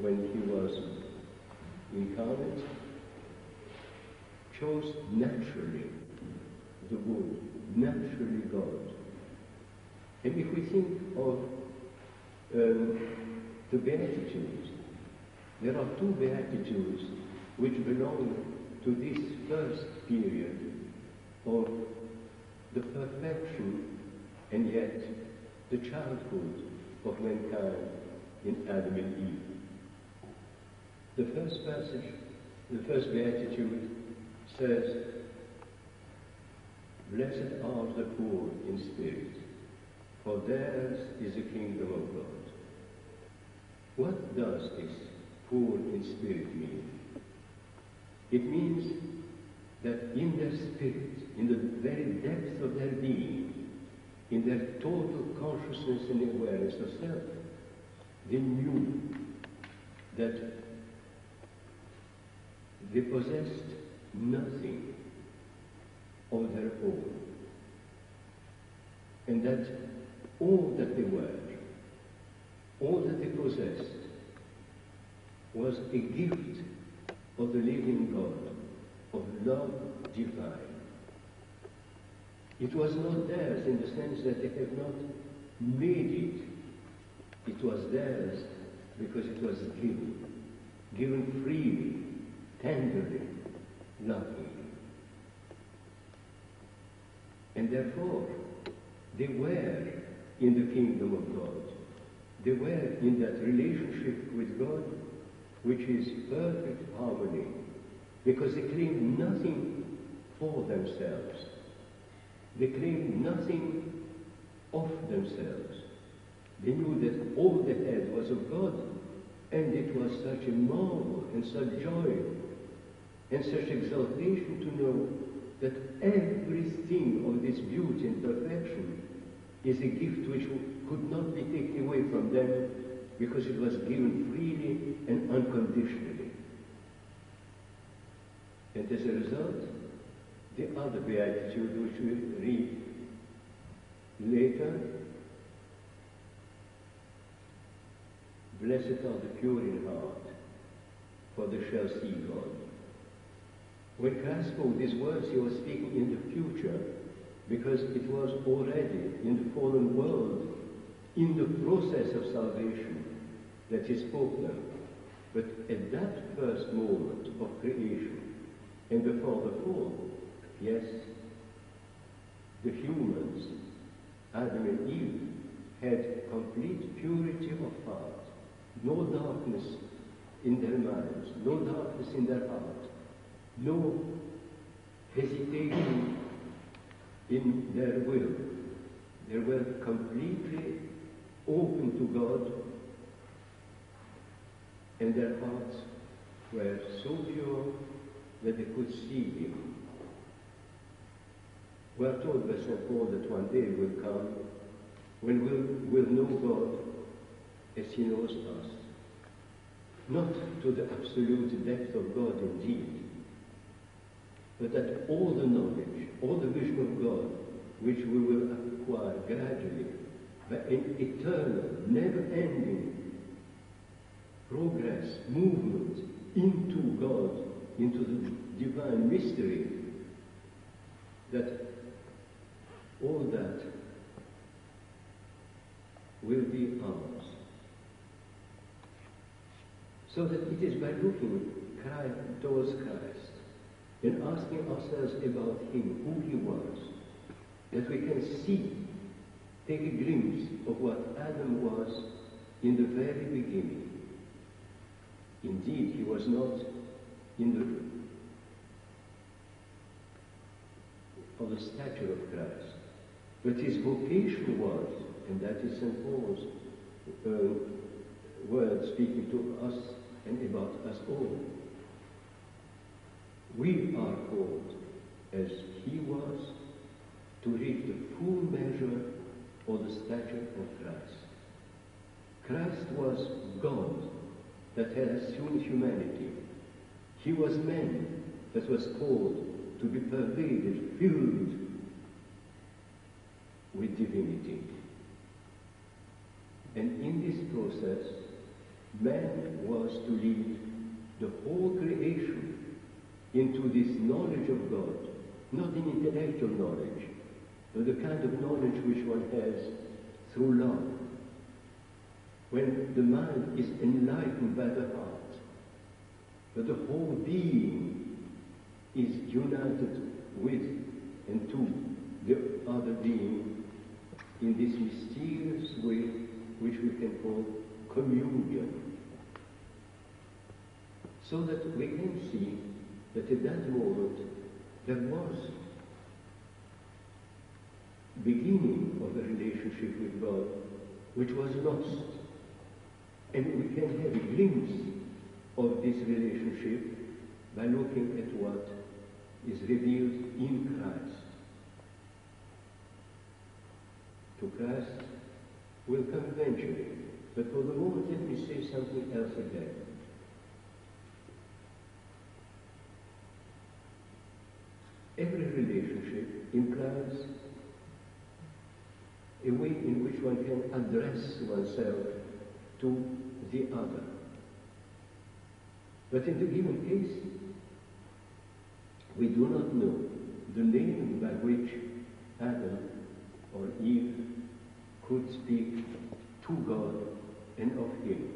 when he was incarnate, chose naturally the good, naturally God. And if we think of um, the Beatitudes, there are two Beatitudes which belong to this first period of the perfection and yet the childhood of mankind in Adam and Eve. The first passage, the first beatitude says, Blessed are the poor in spirit, for theirs is the kingdom of God. What does this poor in spirit mean? It means that in their spirit, in the very depth of their being, in their total consciousness and awareness of self, they knew that they possessed nothing of their own. And that all that they were, all that they possessed, was a gift of the living God, of love divine. It was not theirs in the sense that they have not made it. It was theirs because it was given, given freely, tenderly, lovingly. And therefore, they were in the kingdom of God. They were in that relationship with God which is perfect harmony because they claim nothing for themselves. They claim nothing of themselves. They knew that all they had was of God, and it was such a marvel and such joy and such exaltation to know that everything of this beauty and perfection is a gift which could not be taken away from them because it was given freely and unconditionally. And as a result, the other beatitude which we read later, blessed are the pure in heart, for they shall see God. When Christ spoke these words, he was speaking in the future because it was already in the fallen world, in the process of salvation, that he spoke them. But at that first moment of creation, and before the fall, yes, the humans, Adam and Eve, had complete purity of heart, no darkness in their minds, no darkness in their heart, no hesitation in their will. They were completely open to God, and their hearts were so pure that they could see Him. We are told by St. Paul that one day will come when we'll, we'll know God as He knows us. Not to the absolute depth of God indeed, but that all the knowledge, all the vision of God, which we will acquire gradually, by an eternal, never-ending progress, movement into God, into the divine mystery, that all that will be ours. So that it is by looking Christ, towards Christ and asking ourselves about Him, who He was, that we can see, take a glimpse of what Adam was in the very beginning. Indeed, he was not in the of the stature of Christ, but his vocation was, and that is St. Paul's uh, word speaking to us and about us all. We are called, as he was, to reach the full measure of the stature of Christ. Christ was God that had assumed humanity. He was man that was called to be pervaded, filled with divinity. And in this process, man was to lead the whole creation into this knowledge of God, not in intellectual knowledge, but the kind of knowledge which one has through love. When the mind is enlightened by the heart, but the whole being is united with and to the other being in this mysterious way which we can call communion. So that we can see that at that moment there was beginning of the relationship with God which was lost. And we can have a glimpse of this relationship by looking at what is revealed in Christ. To Christ will come eventually, but for the moment let me say something else again. Every relationship implies a way in which one can address oneself to the other. But in the given case, we do not know the name by which Adam or Eve could speak to God and of Him.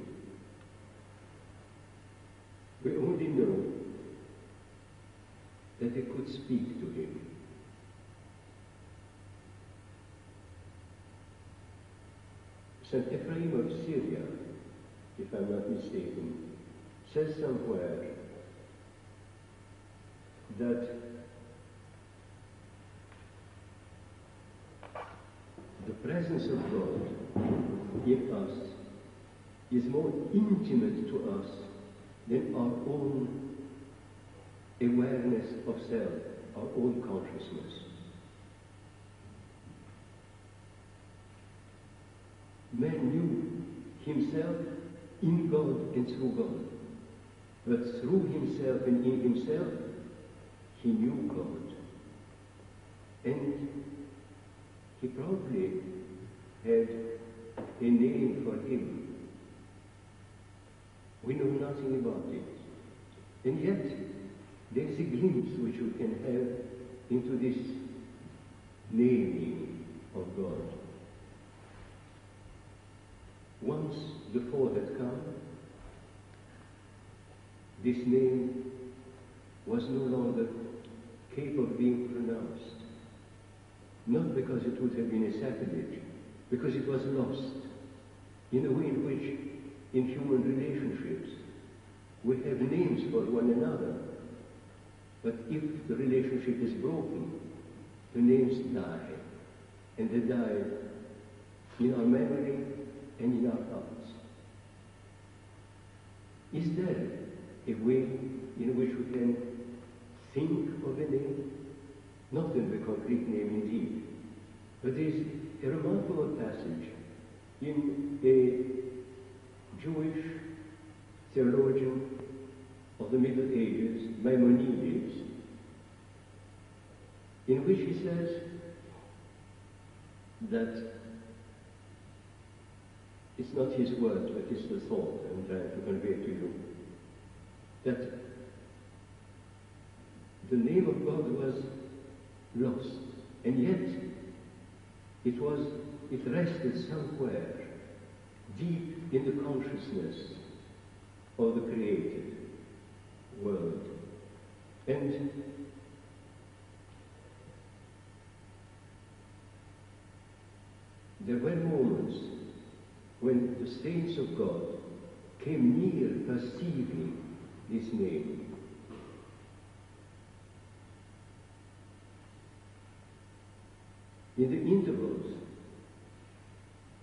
We only know that they could speak to Him. St. Ephraim of Syria, if I'm not mistaken, says somewhere that the presence of God in us is more intimate to us than our own awareness of self, our own consciousness. Man knew himself in God and through God. But through himself and in himself, he knew God. And he probably had a name for him. We know nothing about it. And yet, there is a glimpse which we can have into this naming of God. Once the fall had come, this name was no longer capable of being pronounced. Not because it would have been a sacrilege, because it was lost in a way in which, in human relationships, we have names for one another. But if the relationship is broken, the names die. And they die in our memory and in our hearts. Is there a way in which we can think of a name? Not in the concrete name indeed, but there is a remarkable passage in a Jewish theologian of the Middle Ages, Maimonides, in which he says that it's not his words, but it's the thought I'm trying to convey to you. That the name of God was lost, and yet it was, it rested somewhere deep in the consciousness of the created world. And there were moments when the saints of God came near perceiving this name. In the intervals,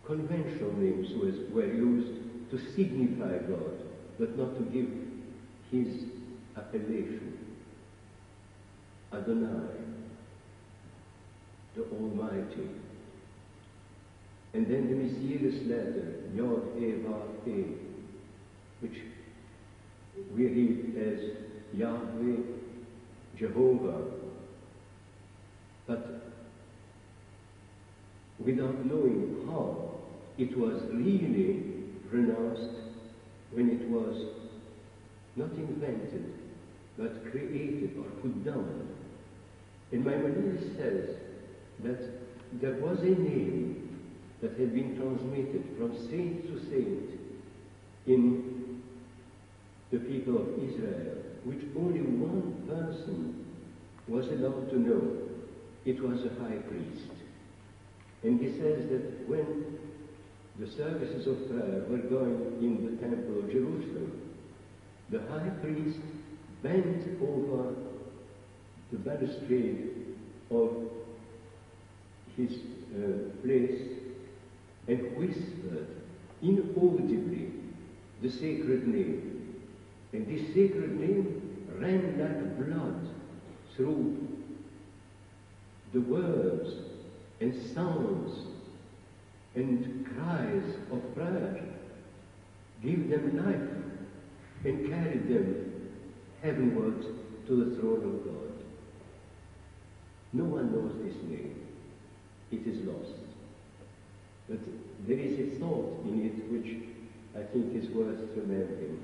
conventional names was, were used to signify God, but not to give his appellation. Adonai, the Almighty. And then the mysterious letter, Yod Eva E, which we read as Yahweh, Jehovah, but without knowing how it was really pronounced when it was not invented, but created or put down. And Maimonides says that there was a name that had been transmitted from saint to saint in the people of Israel, which only one person was allowed to know. It was a high priest. And he says that when the services of prayer were going in the temple of Jerusalem, the high priest bent over the balustrade of his uh, place and whispered inaudibly the sacred name. And this sacred name ran like blood through the words and sounds and cries of prayer, give them life and carry them heavenward to the throne of God. No one knows this name. It is lost. But there is a thought in it which I think is worth remembering.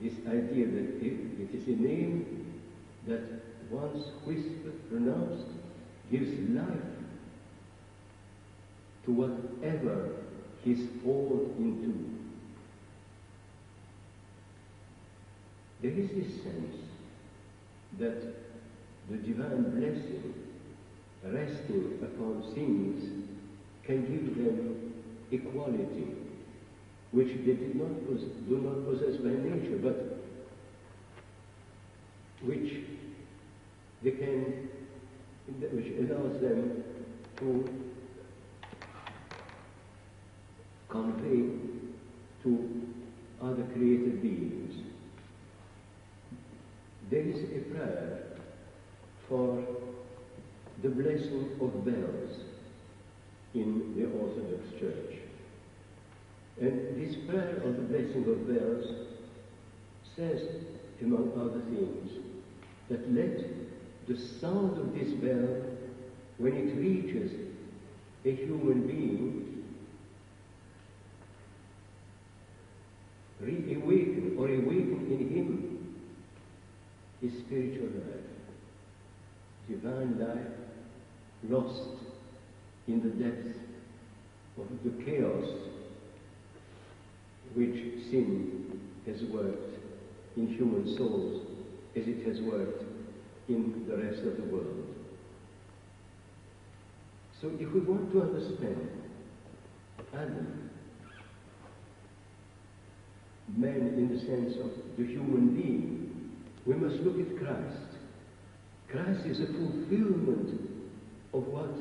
This idea that it is a name that once whispered, pronounced, gives life to whatever he's fallen into. There is this sense that the divine blessing resting upon things can give them equality, which they did not do not possess by nature, but which they can, which allows them to convey to other created beings. There is a prayer for the blessing of bells in the Orthodox Church. And this prayer of the blessing of bells says, among other things, that let the sound of this bell, when it reaches a human being, reawaken or awaken in his spiritual life, divine life lost in the depths of the chaos which sin has worked in human souls as it has worked in the rest of the world. So if we want to understand Adam, man in the sense of the human being, we must look at Christ. Christ is a fulfillment of what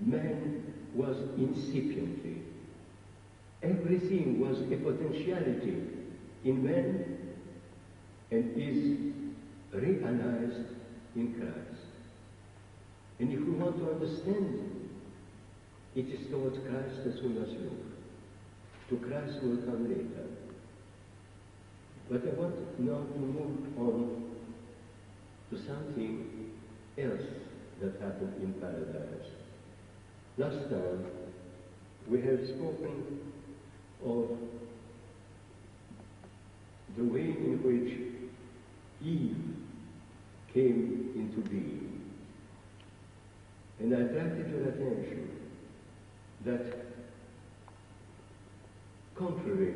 man was incipiently. Everything was a potentiality in man and is realized in Christ. And if we want to understand, it is towards Christ that we must look. To Christ will come later. But I want now to move on to something else that happened in paradise. Last time we have spoken of the way in which Eve came into being. And I attracted your attention that contrary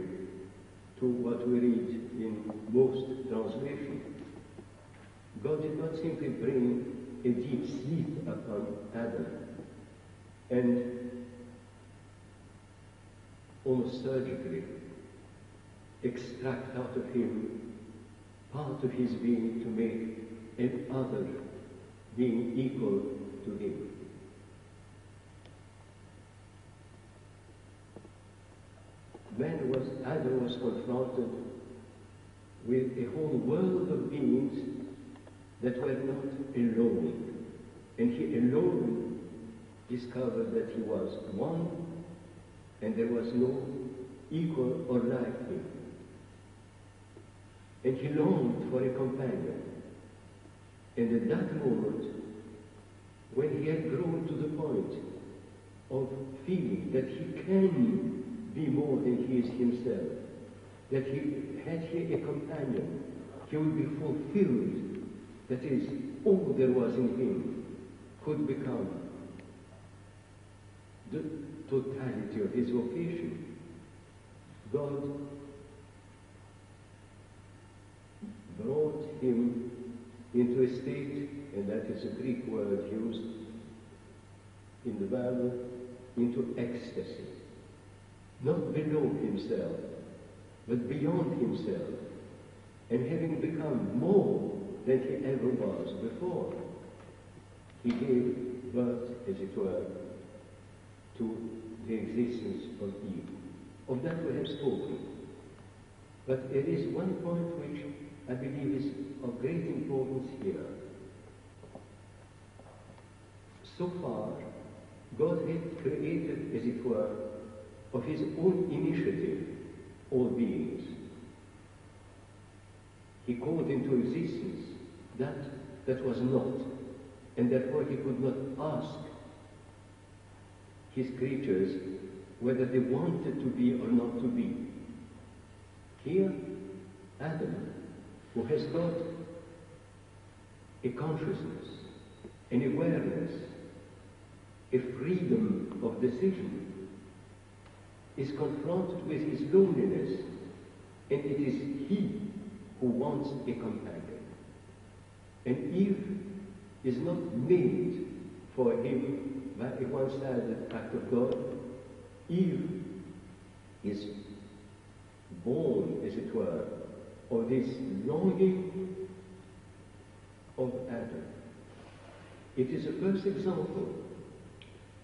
to what we read in most translations, God did not simply bring a deep sleep upon Adam and almost surgically extract out of him part of his being to make another being equal to him. Man was, Adam was confronted with a whole world of beings that were not alone. And he alone discovered that he was one and there was no equal or like him. And he longed for a companion. And at that moment, when he had grown to the point of feeling that he can be more than he is himself, that he had he a companion, he would be fulfilled. That is, all there was in him could become the totality of his vocation. God brought him into a state, and that is a Greek word used in the Bible, into ecstasy. Not below himself, but beyond himself, and having become more than he ever was before. He gave birth, as it were, to the existence of Eve. Of that we have spoken. But there is one point which I believe is of great importance here. So far, God had created, as it were, of his own initiative all beings. He called into existence that that was not, and therefore he could not ask his creatures whether they wanted to be or not to be. Here, Adam, who has got a consciousness, an awareness, a freedom of decision, is confronted with his loneliness, and it is he who wants a companion. And Eve is not made for him by a one-sided act of God. Eve is born, as it were, of this longing of Adam. It is a first example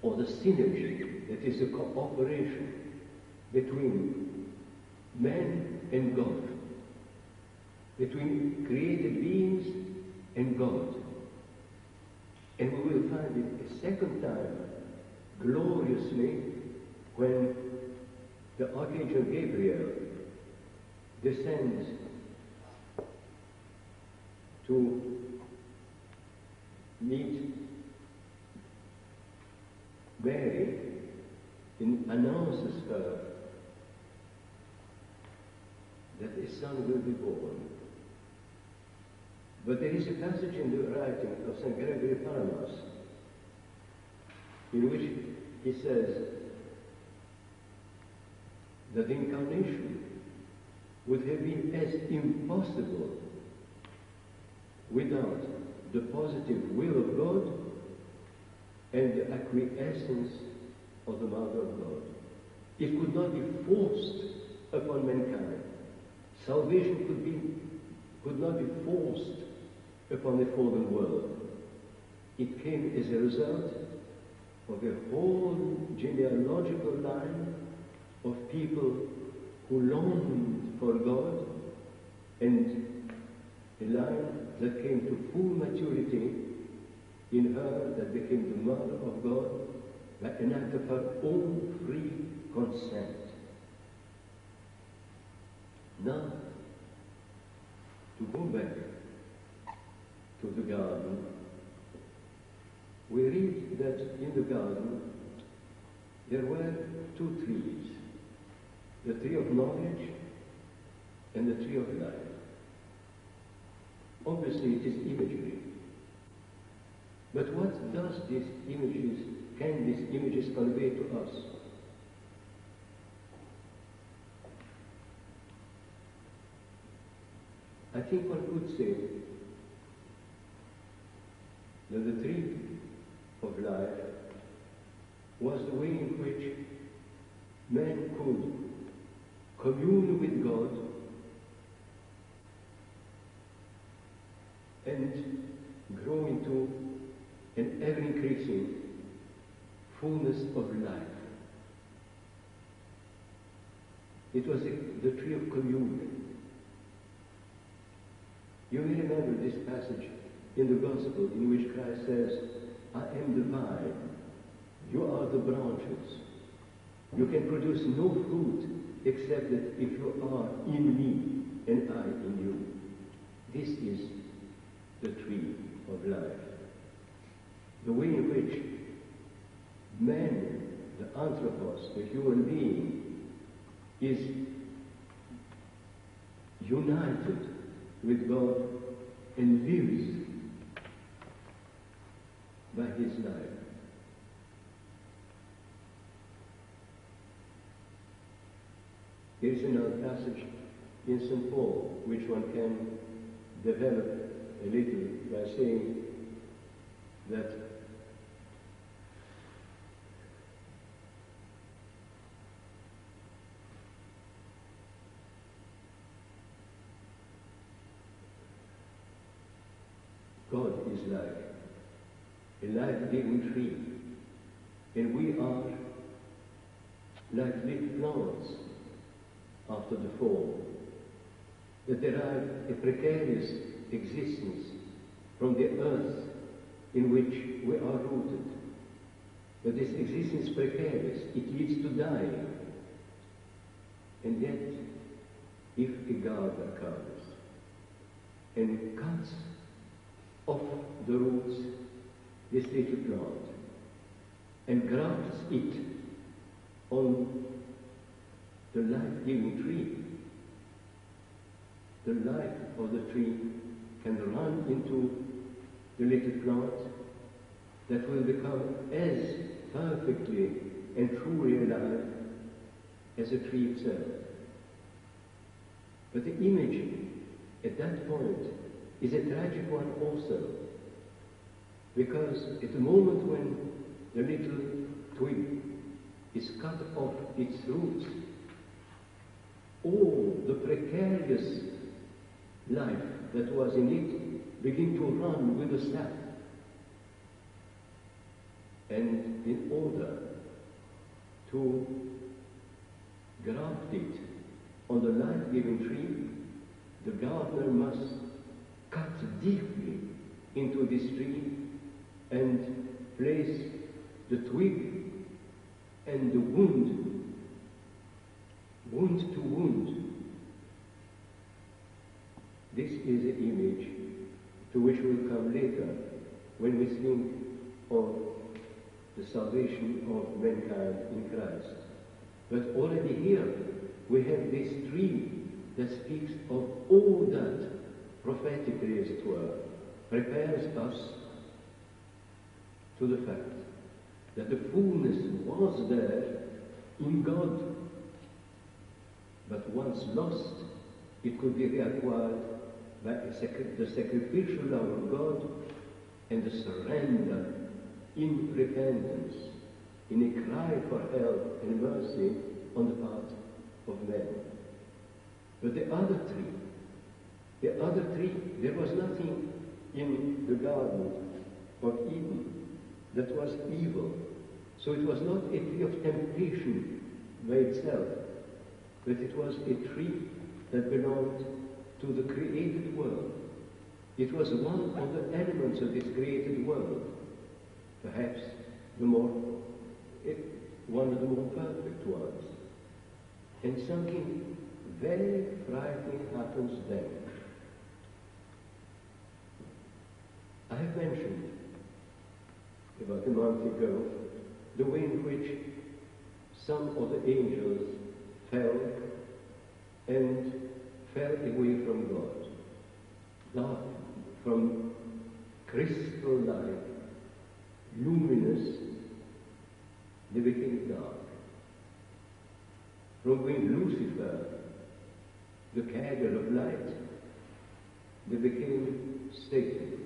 of the synergy, that is the cooperation between man and God, between created beings and God. And we will find it a second time gloriously when the Archangel Gabriel descends to meet Mary and announces her that a son will be born. But there is a passage in the writing of St. Gregory Palamas in which he says that the incarnation would have been as impossible without the positive will of God and the acquiescence of the Mother of God. It could not be forced upon mankind. Salvation could, be, could not be forced upon the fallen world. It came as a result of a whole genealogical line of people who longed for God and a line that came to full maturity in her that became the mother of God by an act of her own free consent. Now, to go back to the garden, we read that in the garden there were two trees, the tree of knowledge and the tree of life. Obviously it is imagery. But what does these images, can these images convey to us? I think one could say that the tree of life was the way in which man could commune with God and grow into an ever-increasing fullness of life. It was the tree of communion. You may remember this passage in the Gospel in which Christ says, I am the vine, you are the branches. You can produce no fruit except that if you are in me and I in you. This is the tree of life. The way in which man, the anthropos, the human being, is united with God and lives by his life. Here is another passage in St. Paul which one can develop a little by saying that God is like a life-giving tree, and we are like little plants after the fall, that derive a precarious existence from the earth in which we are rooted. But this existence is precarious, it leads to dying. And yet, if a gardener comes and cuts off the roots this little plant and grafts it on the life-giving tree, the life of the tree can run into the little plant that will become as perfectly and truly alive as a tree itself. But the image at that point is a tragic one also, because at the moment when the little twig is cut off its roots, all the precarious life that was in it begin to run with the sap. And in order to graft it on the life-giving tree, the gardener must cut deeply into this tree and place the twig and the wound, wound to wound. This is an image to which we'll come later when we think of the salvation of mankind in Christ. But already here we have this tree that speaks of all that prophetically, as it were, prepares us to the fact that the fullness was there in God, but once lost, it could be reacquired by the sacrificial love of God and the surrender in repentance, in a cry for help and mercy on the part of men. But the other tree, the other tree, there was nothing in the garden of Eden that was evil. So it was not a tree of temptation by itself, but it was a tree that belonged to the created world. It was one of the elements of this created world, perhaps the more, it, one of the more perfect ones. And something very frightening happens then. I have mentioned about a month ago the way in which some of the angels fell and fell away from God. not from crystal light, luminous, they became dark. From being Lucifer, the carrier of light, they became Satan,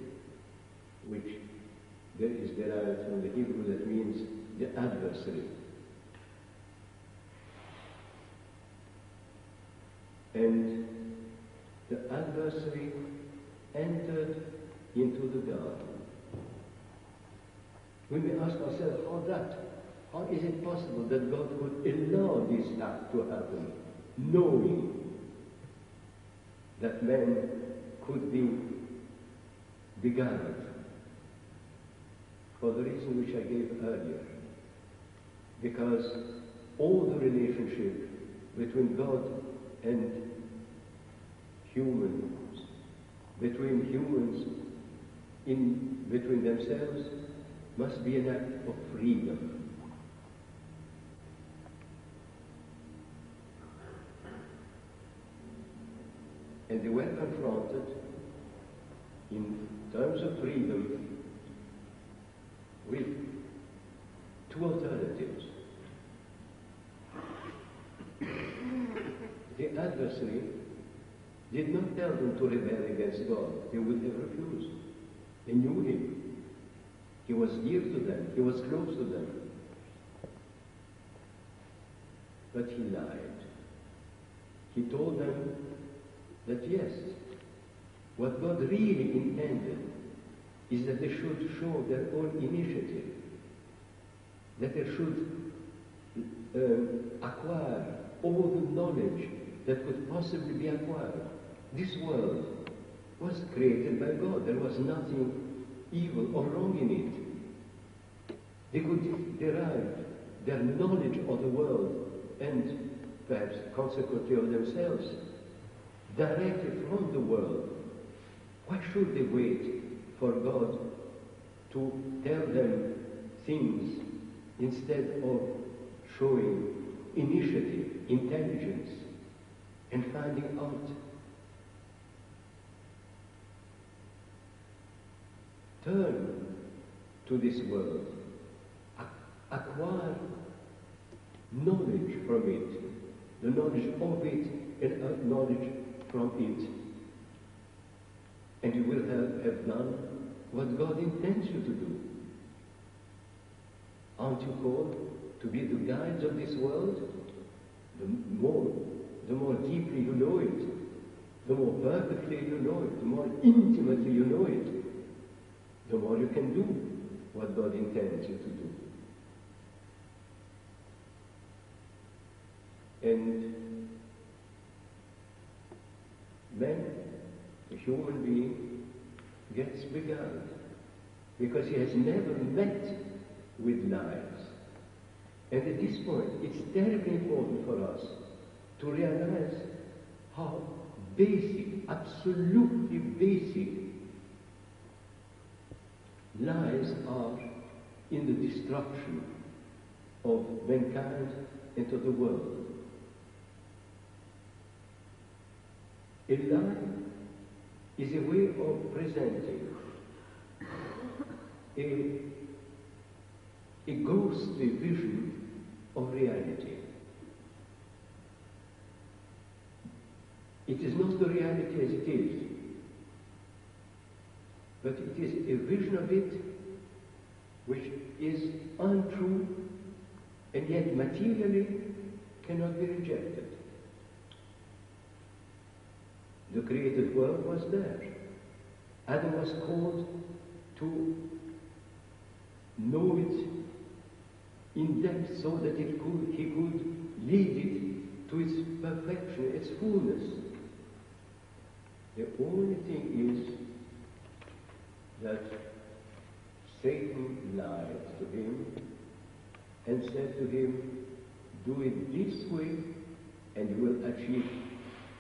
which there is derived from the Hebrew that means the adversary. And the adversary entered into the garden. We may ask ourselves, how that? How is it possible that God would allow this act to happen, knowing that man could be beguiled? For the reason which I gave earlier. Because all the relationship between God and humans, between humans in between themselves, must be an act of freedom. And they were confronted in terms of freedom two alternatives. the adversary did not tell them to rebel against God. They would have refused. They knew him. He was near to them. He was close to them. But he lied. He told them that yes, what God really intended is that they should show their own initiative, that they should uh, acquire all the knowledge that could possibly be acquired. This world was created by God. There was nothing evil or wrong in it. They could derive their knowledge of the world and perhaps consequently of themselves directly from the world. Why should they wait for God to tell them things instead of showing initiative, intelligence, and finding out? Turn to this world, acquire knowledge from it, the knowledge of it and knowledge from it. And you will have, have done what God intends you to do. Aren't you called to be the guides of this world? The more, the more deeply you know it, the more perfectly you know it, the more intimately you know it, the more you can do what God intends you to do. And then the human being gets beguiled because he has never met with lies. And at this point, it's terribly important for us to realize how basic, absolutely basic lies are in the destruction of mankind and of the world. A lie is a way of presenting a, a ghostly vision of reality. It is not the reality as it is, but it is a vision of it which is untrue and yet materially cannot be rejected. The created world was there. Adam was called to know it in depth so that it could, he could lead it to its perfection, its fullness. The only thing is that Satan lied to him and said to him, Do it this way and you will achieve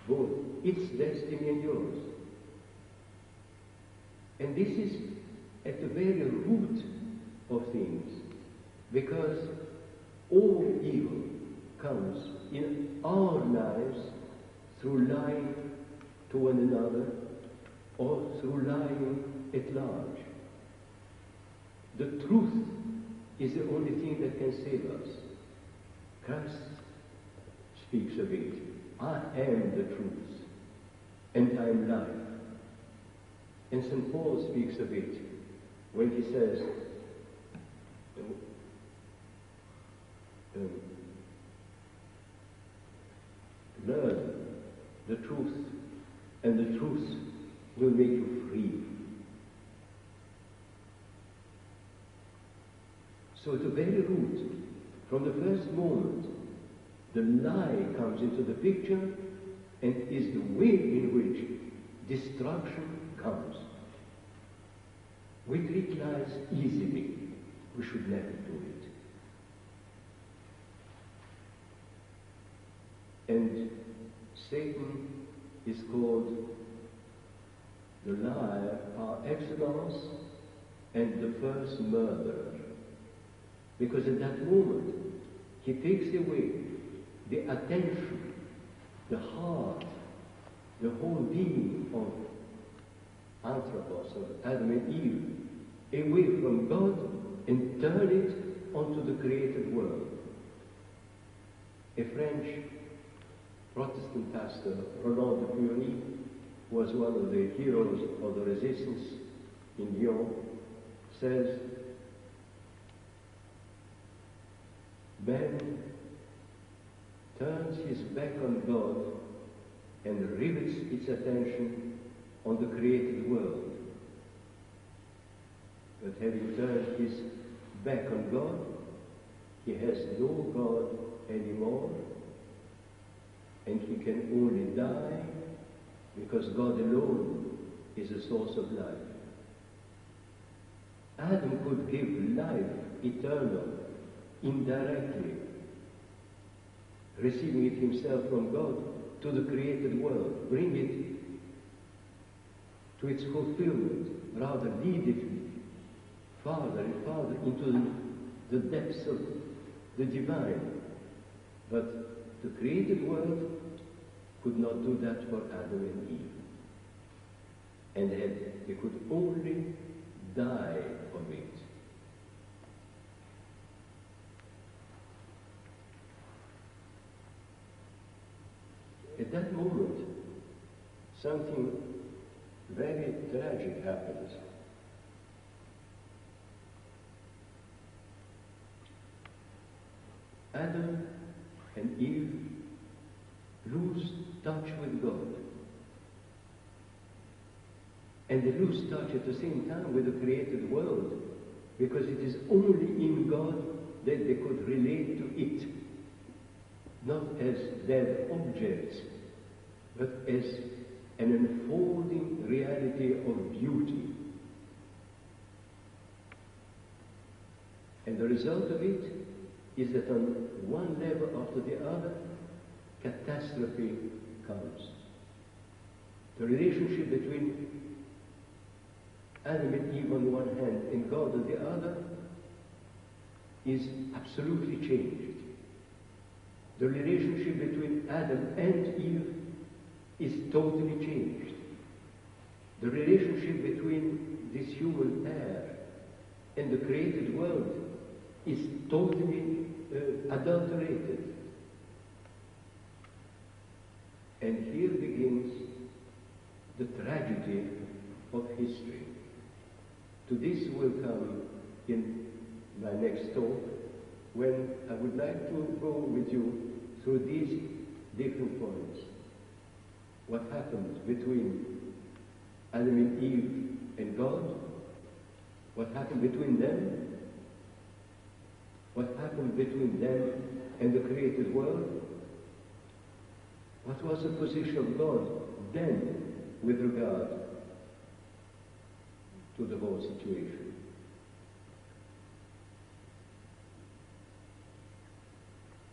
both its destiny and yours. And this is at the very root of things, because all evil comes in our lives through lying to one another or through lying at large. The truth is the only thing that can save us. Christ speaks of it. I am the truth, and I am life. And St. Paul speaks of it when he says, um, learn the truth, and the truth will make you free. So at the very root, from the first moment, the lie comes into the picture and is the way in which destruction comes. We treat lies easily. We should never do it. And Satan is called the liar par excellence and the first murderer. Because at that moment, he takes away the attention, the heart, the whole being of Anthropos, of Adam and Eve, away from God and turn it onto the created world. A French Protestant pastor, Roland de Pury, was one of the heroes of the resistance in Lyon, says, Man turns his back on God and rivets its attention on the created world. But having turned his back on God, he has no God anymore, and he can only die because God alone is the source of life. Adam could give life eternal indirectly, receiving it himself from God to the created world, bring it to its fulfillment, rather lead it farther and farther into the, the depths of the divine. But the created world could not do that for Adam and Eve. And they could only die of it. At that moment, something very tragic happens. Adam and Eve lose touch with God. And they lose touch at the same time with the created world because it is only in God that they could relate to it, not as dead objects, but as an unfolding reality of beauty. And the result of it is that on one level after the other, catastrophe comes. The relationship between Adam and Eve on one hand and God on the other is absolutely changed. The relationship between Adam and Eve is totally changed. The relationship between this human pair and the created world is totally uh, adulterated. And here begins the tragedy of history. To this will come in my next talk, when I would like to go with you through these different points. What happened between Adam and Eve and God? What happened between them? What happened between them and the created world? What was the position of God then with regard to the whole situation?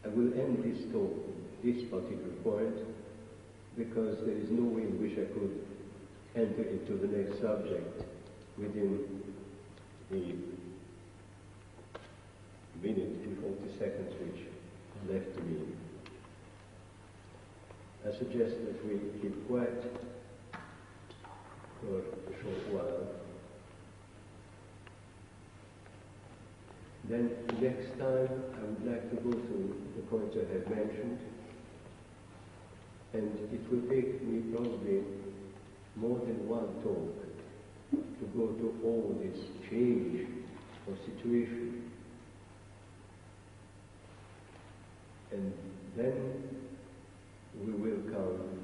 I will end this talk, this particular point, because there is no way in which I could enter into the next subject within the minute and 40 seconds which left to me. I suggest that we keep quiet for a short while. Then next time I would like to go through the points I have mentioned and it will take me probably more than one talk to go to all this change of situation. And then we will come,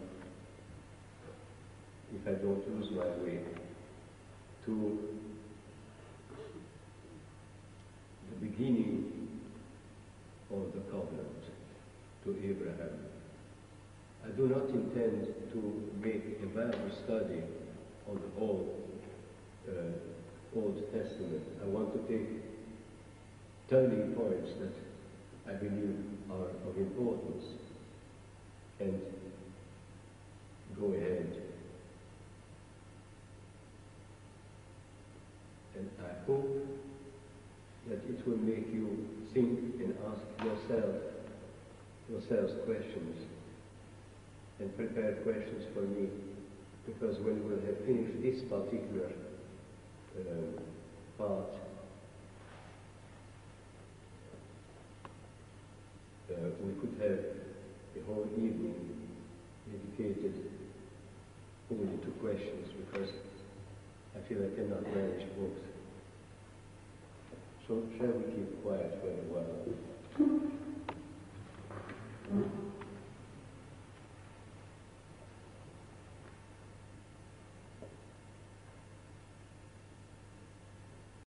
if I don't lose my way, to the beginning of the covenant to Abraham. I do not intend to make a Bible study on the whole uh, Old Testament. I want to take turning points that I believe are of importance and go ahead. And I hope that it will make you think and ask yourself yourselves questions and prepare questions for me, because when we'll have finished this particular uh, part, uh, we could have the whole evening dedicated only to questions, because I feel I cannot manage both. So shall we keep quiet for a while?